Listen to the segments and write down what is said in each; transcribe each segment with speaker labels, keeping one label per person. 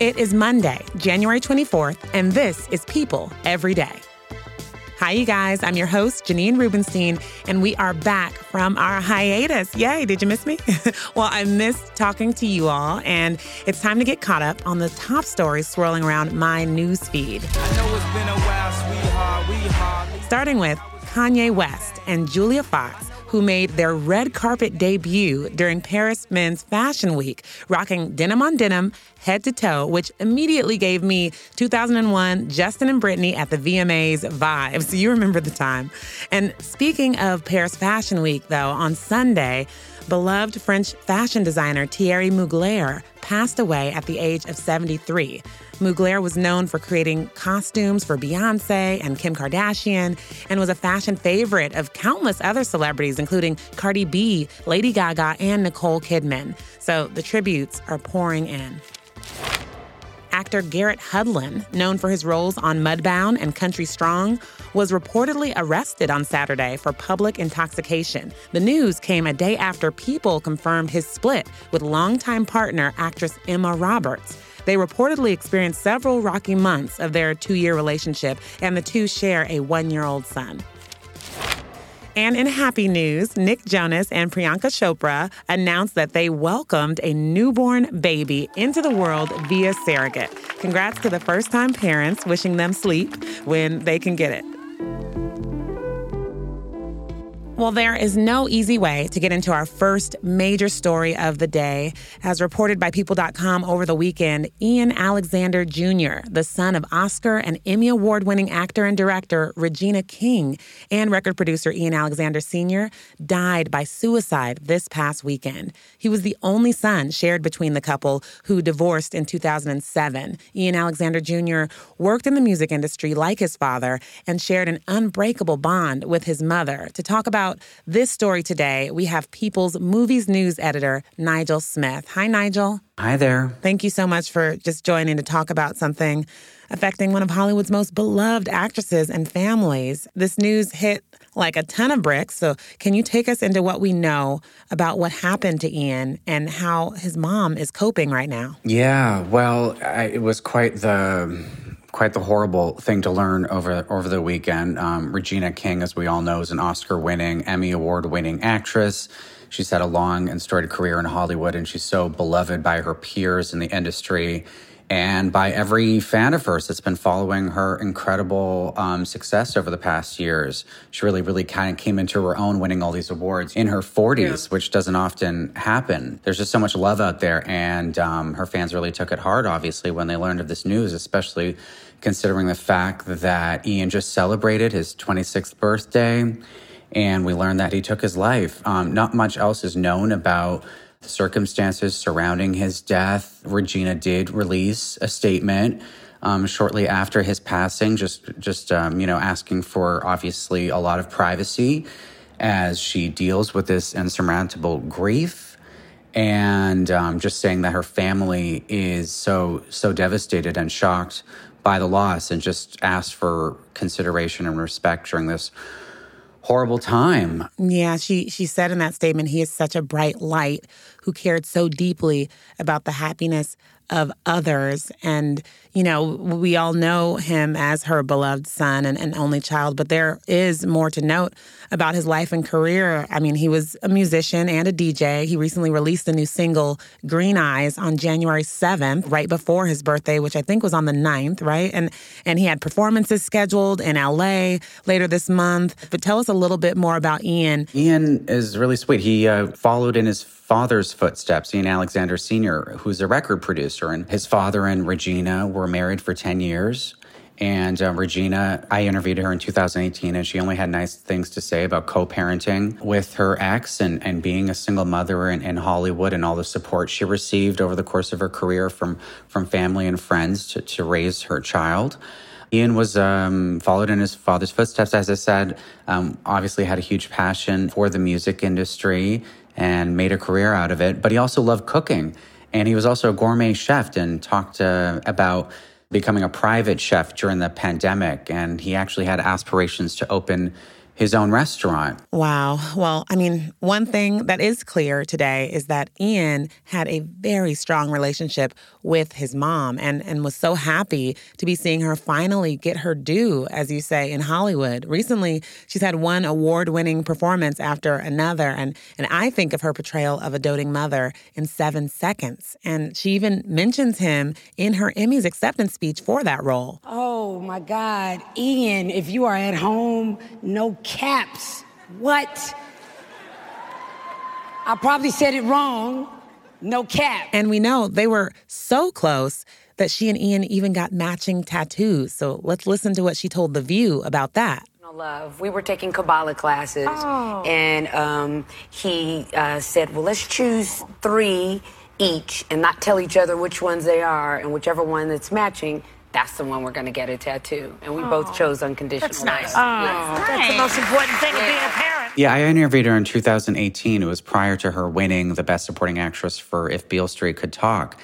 Speaker 1: It is Monday, January 24th, and this is People Every Day. Hi, you guys. I'm your host, Janine Rubenstein, and we are back from our hiatus. Yay, did you miss me? well, I missed talking to you all, and it's time to get caught up on the top stories swirling around my news feed. While, Starting with Kanye West and Julia Fox who made their red carpet debut during Paris Men's Fashion Week, rocking denim on denim, head to toe, which immediately gave me 2001 Justin and Britney at the VMAs vibes. You remember the time. And speaking of Paris Fashion Week, though, on Sunday, beloved French fashion designer Thierry Mugler passed away at the age of 73. Mugler was known for creating costumes for Beyonce and Kim Kardashian and was a fashion favorite of countless other celebrities, including Cardi B, Lady Gaga, and Nicole Kidman. So the tributes are pouring in. Actor Garrett Hedlund, known for his roles on Mudbound and Country Strong, was reportedly arrested on Saturday for public intoxication. The news came a day after People confirmed his split with longtime partner actress Emma Roberts. They reportedly experienced several rocky months of their two year relationship, and the two share a one year old son. And in happy news, Nick Jonas and Priyanka Chopra announced that they welcomed a newborn baby into the world via surrogate. Congrats to the first time parents, wishing them sleep when they can get it. Well, there is no easy way to get into our first major story of the day. As reported by People.com over the weekend, Ian Alexander Jr., the son of Oscar and Emmy Award winning actor and director Regina King and record producer Ian Alexander Sr., died by suicide this past weekend. He was the only son shared between the couple who divorced in 2007. Ian Alexander Jr. worked in the music industry like his father and shared an unbreakable bond with his mother. To talk about about this story today, we have People's Movies News editor, Nigel Smith. Hi, Nigel.
Speaker 2: Hi there.
Speaker 1: Thank you so much for just joining to talk about something affecting one of Hollywood's most beloved actresses and families. This news hit like a ton of bricks. So, can you take us into what we know about what happened to Ian and how his mom is coping right now?
Speaker 2: Yeah, well, I, it was quite the quite the horrible thing to learn over over the weekend. Um, Regina King, as we all know, is an Oscar-winning, Emmy Award-winning actress. She's had a long and storied career in Hollywood, and she's so beloved by her peers in the industry and by every fan of hers that's been following her incredible um, success over the past years. She really, really kind of came into her own, winning all these awards in her 40s, yeah. which doesn't often happen. There's just so much love out there, and um, her fans really took it hard, obviously, when they learned of this news, especially considering the fact that Ian just celebrated his 26th birthday, and we learned that he took his life. Um, not much else is known about circumstances surrounding his death. Regina did release a statement um, shortly after his passing, just just um, you know asking for obviously a lot of privacy as she deals with this insurmountable grief, and um, just saying that her family is so so devastated and shocked by the loss, and just asked for consideration and respect during this horrible time.
Speaker 1: Yeah, she she said in that statement he is such a bright light who cared so deeply about the happiness of others. And, you know, we all know him as her beloved son and, and, only child, but there is more to note about his life and career. I mean, he was a musician and a DJ. He recently released a new single, Green Eyes, on January 7th, right before his birthday, which I think was on the 9th, right? And and he had performances scheduled in LA later this month. But tell us a little bit more about Ian.
Speaker 2: Ian is really sweet. He uh, followed in his father's footsteps, Ian Alexander Sr., who's a record producer. And his father and Regina were married for 10 years. And uh, Regina, I interviewed her in 2018, and she only had nice things to say about co parenting with her ex and, and being a single mother in, in, Hollywood and all the support she received over the course of her career from, from family and friends to, to raise her child. Ian was um, followed in his father's footsteps, as I said. Um, obviously, had a huge passion for the music industry and made a career out of it. But he also loved cooking, and he was also a gourmet chef and talked uh, about becoming a private chef during the pandemic. And he actually had aspirations to open his own restaurant.
Speaker 1: Wow. Well, I mean, one thing that is clear today is that Ian had a very strong relationship with his mom and, and was so happy to be seeing her finally get her due, as you say, in Hollywood. Recently, she's had one award winning performance after another. And, and I think of her portrayal of a doting mother in seven seconds. And she even mentions him in her Emmys acceptance speech for that role.
Speaker 3: Oh my God. Ian, if you are at home, no caps. What? I probably said it wrong. No cap.
Speaker 1: And we know they were so close that she and Ian even got matching tattoos. So let's listen to what she told The View about that.
Speaker 3: Love. We were taking Kabbalah classes, oh. and um, he uh, said, Well, let's choose three each and not tell each other which ones they are, and whichever one that's matching, that's the one we're going to get a tattoo. And we oh, both chose unconditional.
Speaker 4: That's nice. Oh, yeah. that's the most important thing yeah. of being a parent.
Speaker 2: Yeah, I interviewed her in 2018. It was prior to her winning the Best Supporting Actress for If Beale Street Could Talk.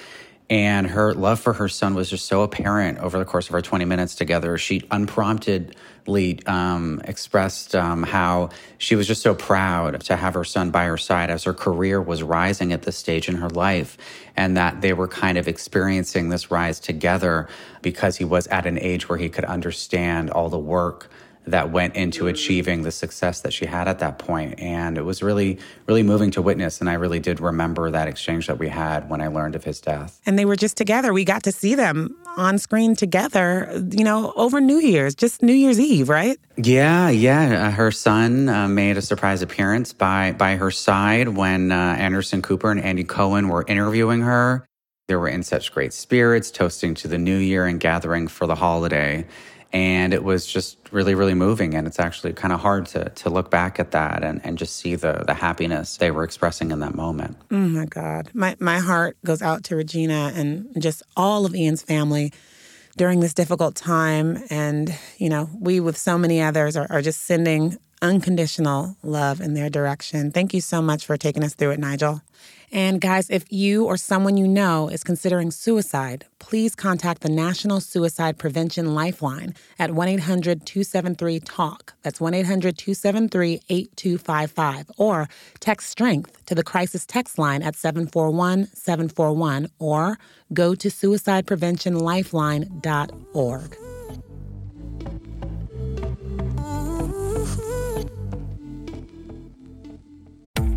Speaker 2: And her love for her son was just so apparent over the course of our 20 minutes together. She unpromptedly um, expressed um, how she was just so proud to have her son by her side as her career was rising at this stage in her life, and that they were kind of experiencing this rise together because he was at an age where he could understand all the work that went into achieving the success that she had at that point. And it was really, really moving to witness. And I really did remember that exchange that we had when I learned of his death.
Speaker 1: And they were just together. We got to see them on screen together, you know, over New Year's, just New Year's Eve, right?
Speaker 2: Yeah, yeah. Uh, her son uh, made a surprise appearance by by her side when uh, Anderson Cooper and Andy Cohen were interviewing her. They were in such great spirits, toasting to the new year and gathering for the holiday and it was just really really moving. And it's actually kind of hard to to look back at that and, and just see the the happiness they were expressing in that moment.
Speaker 1: Oh my god. My my heart goes out to regina and just all of ian's family during this difficult time. And you know we with so many others are, are just sending unconditional love in their direction. Thank you so much for taking us through it nigel and guys, if you or someone you know is considering suicide, please contact the National Suicide Prevention Lifeline at 1 800 273 TALK. That's 1 800 273 8255. Or text STRENGTH to the crisis text line at 741 741 or go to suicidepreventionlifeline.org.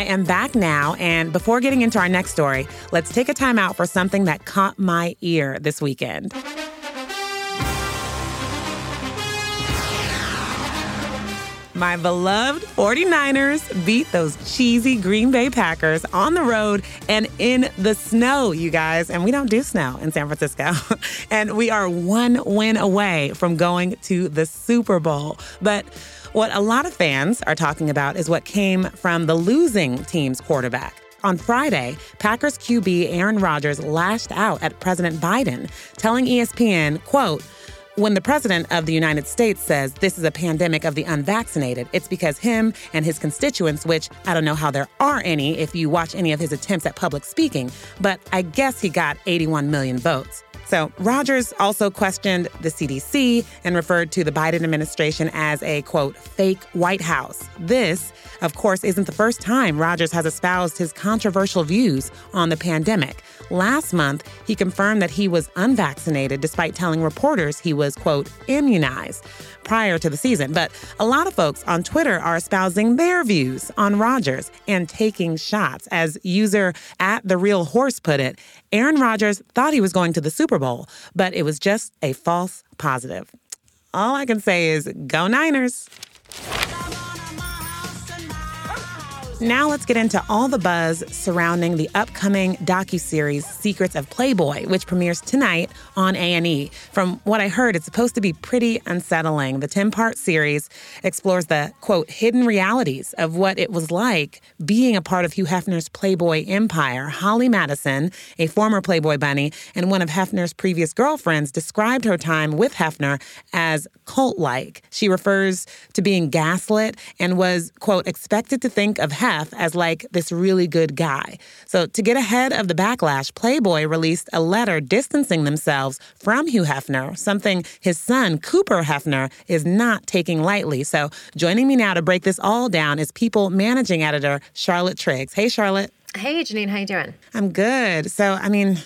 Speaker 1: I am back now, and before getting into our next story, let's take a time out for something that caught my ear this weekend. My beloved 49ers beat those cheesy Green Bay Packers on the road and in the snow, you guys. And we don't do snow in San Francisco. and we are one win away from going to the Super Bowl. But what a lot of fans are talking about is what came from the losing team's quarterback. On Friday, Packers QB Aaron Rodgers lashed out at President Biden, telling ESPN, quote, when the president of the United States says this is a pandemic of the unvaccinated, it's because him and his constituents, which I don't know how there are any if you watch any of his attempts at public speaking, but I guess he got 81 million votes So Rodgers also questioned the CDC and referred to the Biden administration as a quote, fake White House. This, of course, isn't the first time Rodgers has espoused his controversial views on the pandemic. Last month, he confirmed that he was unvaccinated despite telling reporters he was, quote, immunized prior to the season. But a lot of folks on Twitter are espousing their views on Rodgers and taking shots. As user at the real horse put it, Aaron Rodgers thought he was going to the Super Bowl, but it was just a false positive. All I can say is go Niners. Now let's get into all the buzz surrounding the upcoming docu-series Secrets of Playboy, which premieres tonight on A&E. From what I heard, it's supposed to be pretty unsettling. The 10-part series explores the quote hidden realities of what it was like being a part of Hugh Hefner's Playboy empire. Holly Madison, a former Playboy bunny and one of Hefner's previous girlfriends, described her time with Hefner as cult-like. She refers to being gaslit and was quote expected to think of Hefner as like this really good guy. So, to get ahead of the backlash, Playboy released a letter distancing themselves from Hugh Hefner, something his son, Cooper Hefner, is not taking lightly. So, joining me now to break this all down is People managing editor Charlotte Triggs. Hey, Charlotte.
Speaker 5: Hey, Janine, how you doing?
Speaker 1: I'm good. So, I mean,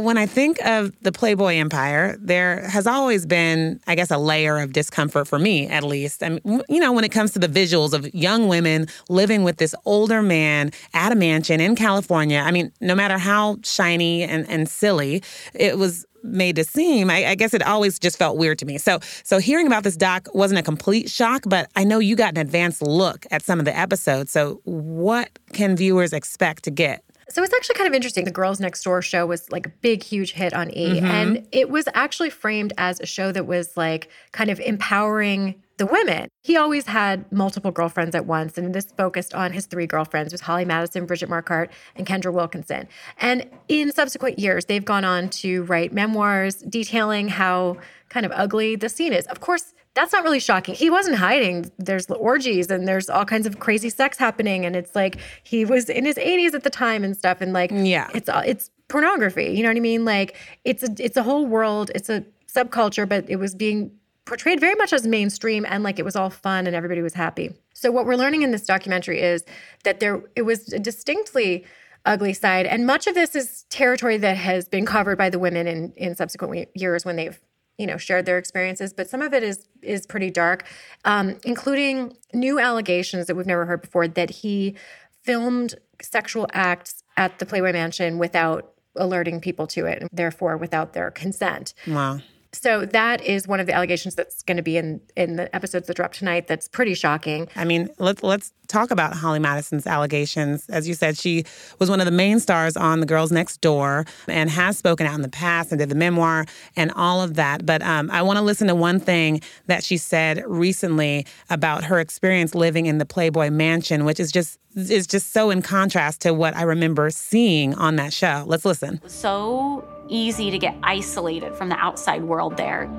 Speaker 1: when I think of the Playboy empire, there has always been, I guess, a layer of discomfort for me, at least. I mean, you know, when it comes to the visuals of young women living with this older man at a mansion in California, I mean, no matter how shiny and, and silly it was made to seem, I, I, guess it always just felt weird to me. So, so hearing about this doc wasn't a complete shock, but I know you got an advanced look at some of the episodes. So, what can viewers expect to get?
Speaker 5: So it's actually kind of interesting. The Girls Next Door show was like a big, huge hit on E. Mm-hmm. And it was actually framed as a show that was like kind of empowering the women. He always had multiple girlfriends at once, and this focused on his three girlfriends with Holly Madison, Bridget Marquardt, and Kendra Wilkinson. And in subsequent years, they've gone on to write memoirs detailing how kind of ugly the scene is. Of course, that's not really shocking. He wasn't hiding. There's orgies and there's all kinds of crazy sex happening, and it's like he was in his 80s at the time and stuff, and like
Speaker 1: yeah,
Speaker 5: it's uh, it's pornography. You know what I mean? Like it's a it's a whole world. It's a subculture, but it was being portrayed very much as mainstream and like it was all fun and everybody was happy. So what we're learning in this documentary is that there it was a distinctly ugly side and much of this is territory that has been covered by the women in in subsequent years when they've you know shared their experiences but some of it is is pretty dark um, including new allegations that we've never heard before that he filmed sexual acts at the playboy mansion without alerting people to it and therefore without their consent.
Speaker 1: Wow
Speaker 5: so that is one of the allegations that's going to be in in the episodes that drop tonight. That's pretty shocking.
Speaker 1: I mean, let's let's talk about Holly Madison's allegations. As you said, she was one of the main stars on The Girls Next Door and has spoken out in the past and did the memoir and all of that. But um, I want to listen to one thing that she said recently about her experience living in the Playboy Mansion, which is just is just so in contrast to what I remember seeing on that show. Let's listen.
Speaker 6: So easy to get isolated from the outside world there.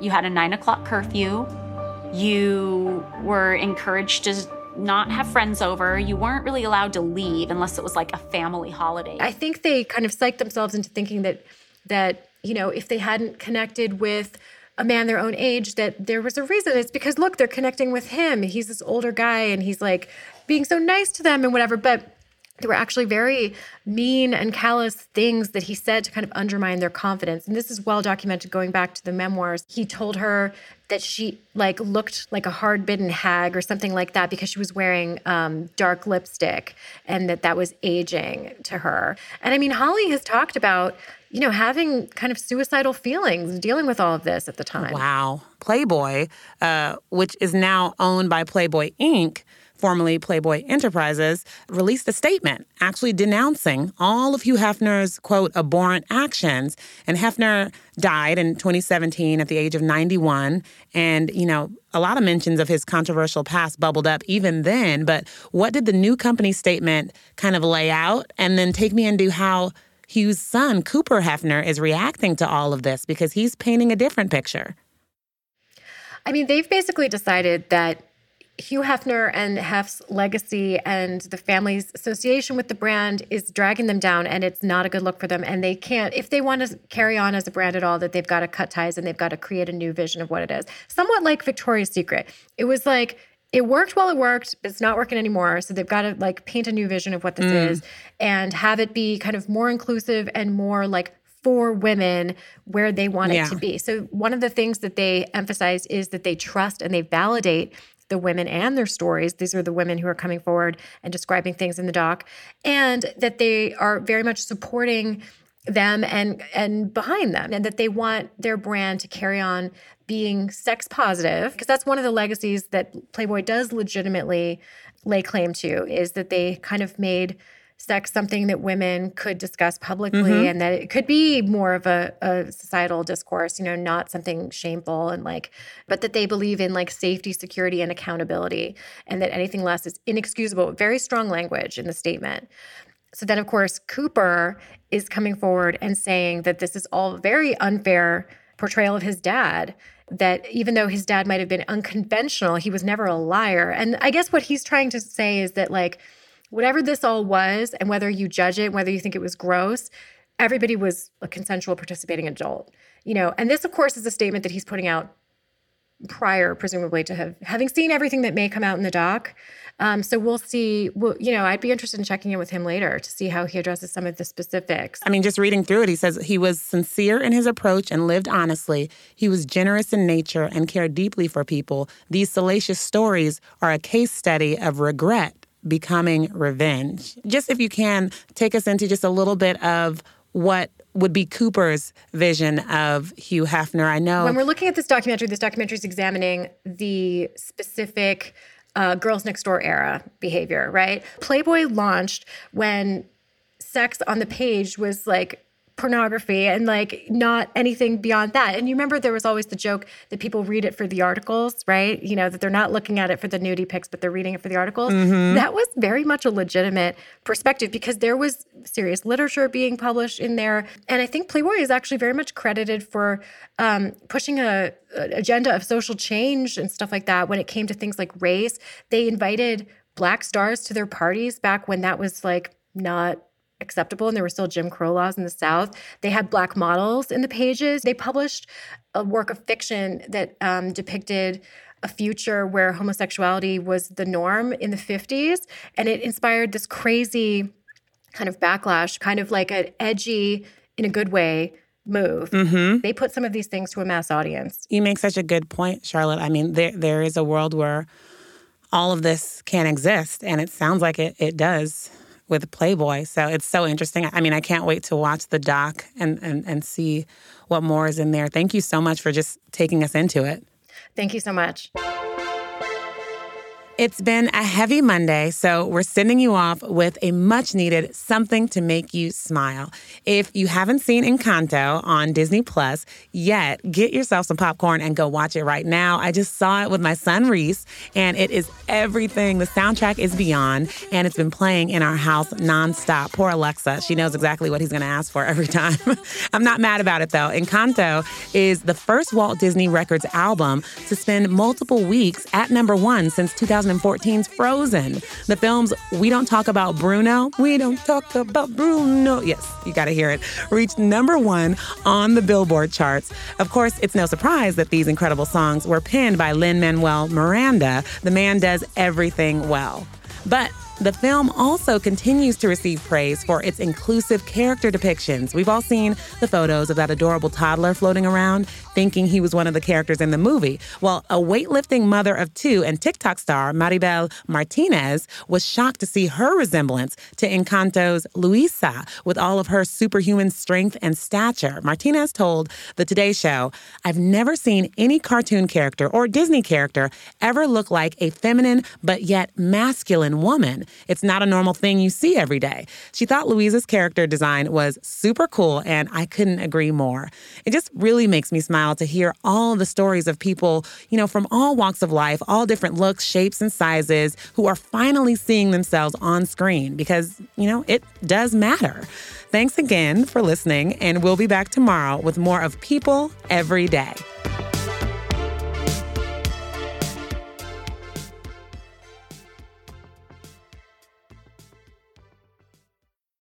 Speaker 6: You had a nine o'clock curfew. You were encouraged to not have friends over. You weren't really allowed to leave unless it was like a family holiday.
Speaker 5: I think they kind of psyched themselves into thinking that that, you know, if they hadn't connected with a man their own age that there was a reason. It's because look, they're connecting with him. He's this older guy and he's like being so nice to them and whatever. But there were actually very mean and callous things that he said to kind of undermine their confidence. And this is well documented going back to the memoirs. He told her that she like looked like a hard-bitten hag or something like that because she was wearing um, dark lipstick and that that was aging to her. And I mean, Holly has talked about you know, having kind of suicidal feelings, dealing with all of this at the time.
Speaker 1: Wow. Playboy, uh, which is now owned by Playboy Inc., formerly Playboy Enterprises, released a statement actually denouncing all of Hugh Hefner's, quote, abhorrent actions. And Hefner died in 2017 at the age of 91. And, you know, a lot of mentions of his controversial past bubbled up even then. But what did the new company statement kind of lay out? And then take me into how Hugh's son, Cooper Hefner, is reacting to all of this because he's painting a different picture.
Speaker 5: I mean, they've basically decided that Hugh Hefner and Hef's legacy and the family's association with the brand is dragging them down, and it's not a good look for them. And they can't, if they want to carry on as a brand at all, that they've got to cut ties and they've got to create a new vision of what it is. Somewhat like Victoria's Secret. It was like, it worked while it worked, but it's not working anymore. So they've got to like paint a new vision of what this mm. is and have it be kind of more inclusive and more like for women where they want yeah. it to be. So one of the things that they emphasize is that they trust and they validate the women and their stories. These are the women who are coming forward and describing things in the doc, and that they are very much supporting them and and behind them and that they want their brand to carry on being sex positive because that's one of the legacies that Playboy does legitimately lay claim to is that they kind of made sex something that women could discuss publicly mm-hmm. and that it could be more of a, a, societal discourse you know not something shameful and like but that they believe in like safety security and accountability and that anything less is inexcusable. Very strong language in the statement. So then of course cooper is coming forward and saying that this is all very unfair portrayal of his dad that even though his dad might have been unconventional he was never a liar. And i guess what he's trying to say is that like whatever this all was, and whether you judge it, whether you think it was gross, everybody was a consensual participating adult. You know, and this, of course, is a statement that he's putting out prior, presumably, to have having seen everything that may come out in the doc. Um, so we'll see. We'll, you know, I'd be interested in checking in with him later to see how he addresses some of the specifics.
Speaker 1: I mean, just reading through it, he says he was sincere in his approach and lived honestly. He was generous in nature and cared deeply for people. These salacious stories are a case study of regret becoming revenge. Just if you can, take us into just a little bit of what would be Cooper's vision of Hugh Hefner. I know.
Speaker 5: When we're looking at this documentary, this documentary is examining the specific uh, Girls Next Door era behavior, right? Playboy launched when sex on the page was like pornography and like not anything beyond that. And you remember there was always the joke that people read it for the articles, right? You know, that they're not looking at it for the nudie pics, but they're reading it for the articles. Mm-hmm. That was very much a legitimate perspective because there was serious literature being published in there. And I think Playboy is actually very much credited for um, pushing a, a agenda of social change and stuff like that when it came to things like race. They invited black stars to their parties back when that was like not acceptable and there were still Jim Crow laws in the South. They had black models in the pages. They published a work of fiction that um, depicted a future where homosexuality was the norm in the 50s. And it inspired this crazy kind of backlash, kind of like an edgy, in a good way, move. Mm-hmm. They put some of these things to a mass audience.
Speaker 1: You make such a good point, Charlotte. I mean, there there is a world where all of this can exist, and it sounds like it, it does with Playboy. So it's so interesting. I mean, I can't wait to watch the doc and, and, and see what more is in there. Thank you so much for just taking us into it.
Speaker 5: Thank you so much.
Speaker 1: It's been a heavy Monday, so we're sending you off with a much needed something to make you smile. If you haven't seen Encanto on Disney Plus yet, get yourself some popcorn and go watch it right now. I just saw it with my son Reese, and it is everything. The soundtrack is beyond, and it's been playing in our house nonstop. Poor Alexa, she knows exactly what he's going to ask for every time. I'm not mad about it though. Encanto is the first Walt Disney Records album to spend multiple weeks at number one since 2000. 2014's Frozen. The film's We Don't Talk About Bruno, We Don't Talk About Bruno, yes, you gotta hear it, reached number one on the Billboard charts. Of course, it's no surprise that these incredible songs were penned by Lin Manuel Miranda. The man does everything well. But the film also continues to receive praise for its inclusive character depictions. We've all seen the photos of that adorable toddler floating around, thinking he was one of the characters in the movie. Well, a weightlifting mother of two and TikTok star Maribel Martinez was shocked to see her resemblance to Encanto's Luisa with all of her superhuman strength and stature. Martinez told the Today Show, I've never seen any cartoon character or Disney character ever look like a feminine but yet masculine woman. It's not a normal thing you see every day. She thought Luisa's character design was super cool, and I couldn't agree more. It just really makes me smile to hear all the stories of people, you know, from all walks of life, all different looks, shapes, and sizes, who are finally seeing themselves on screen because, you know, it does matter. Thanks again for listening, and we'll be back tomorrow with more of People Every Day.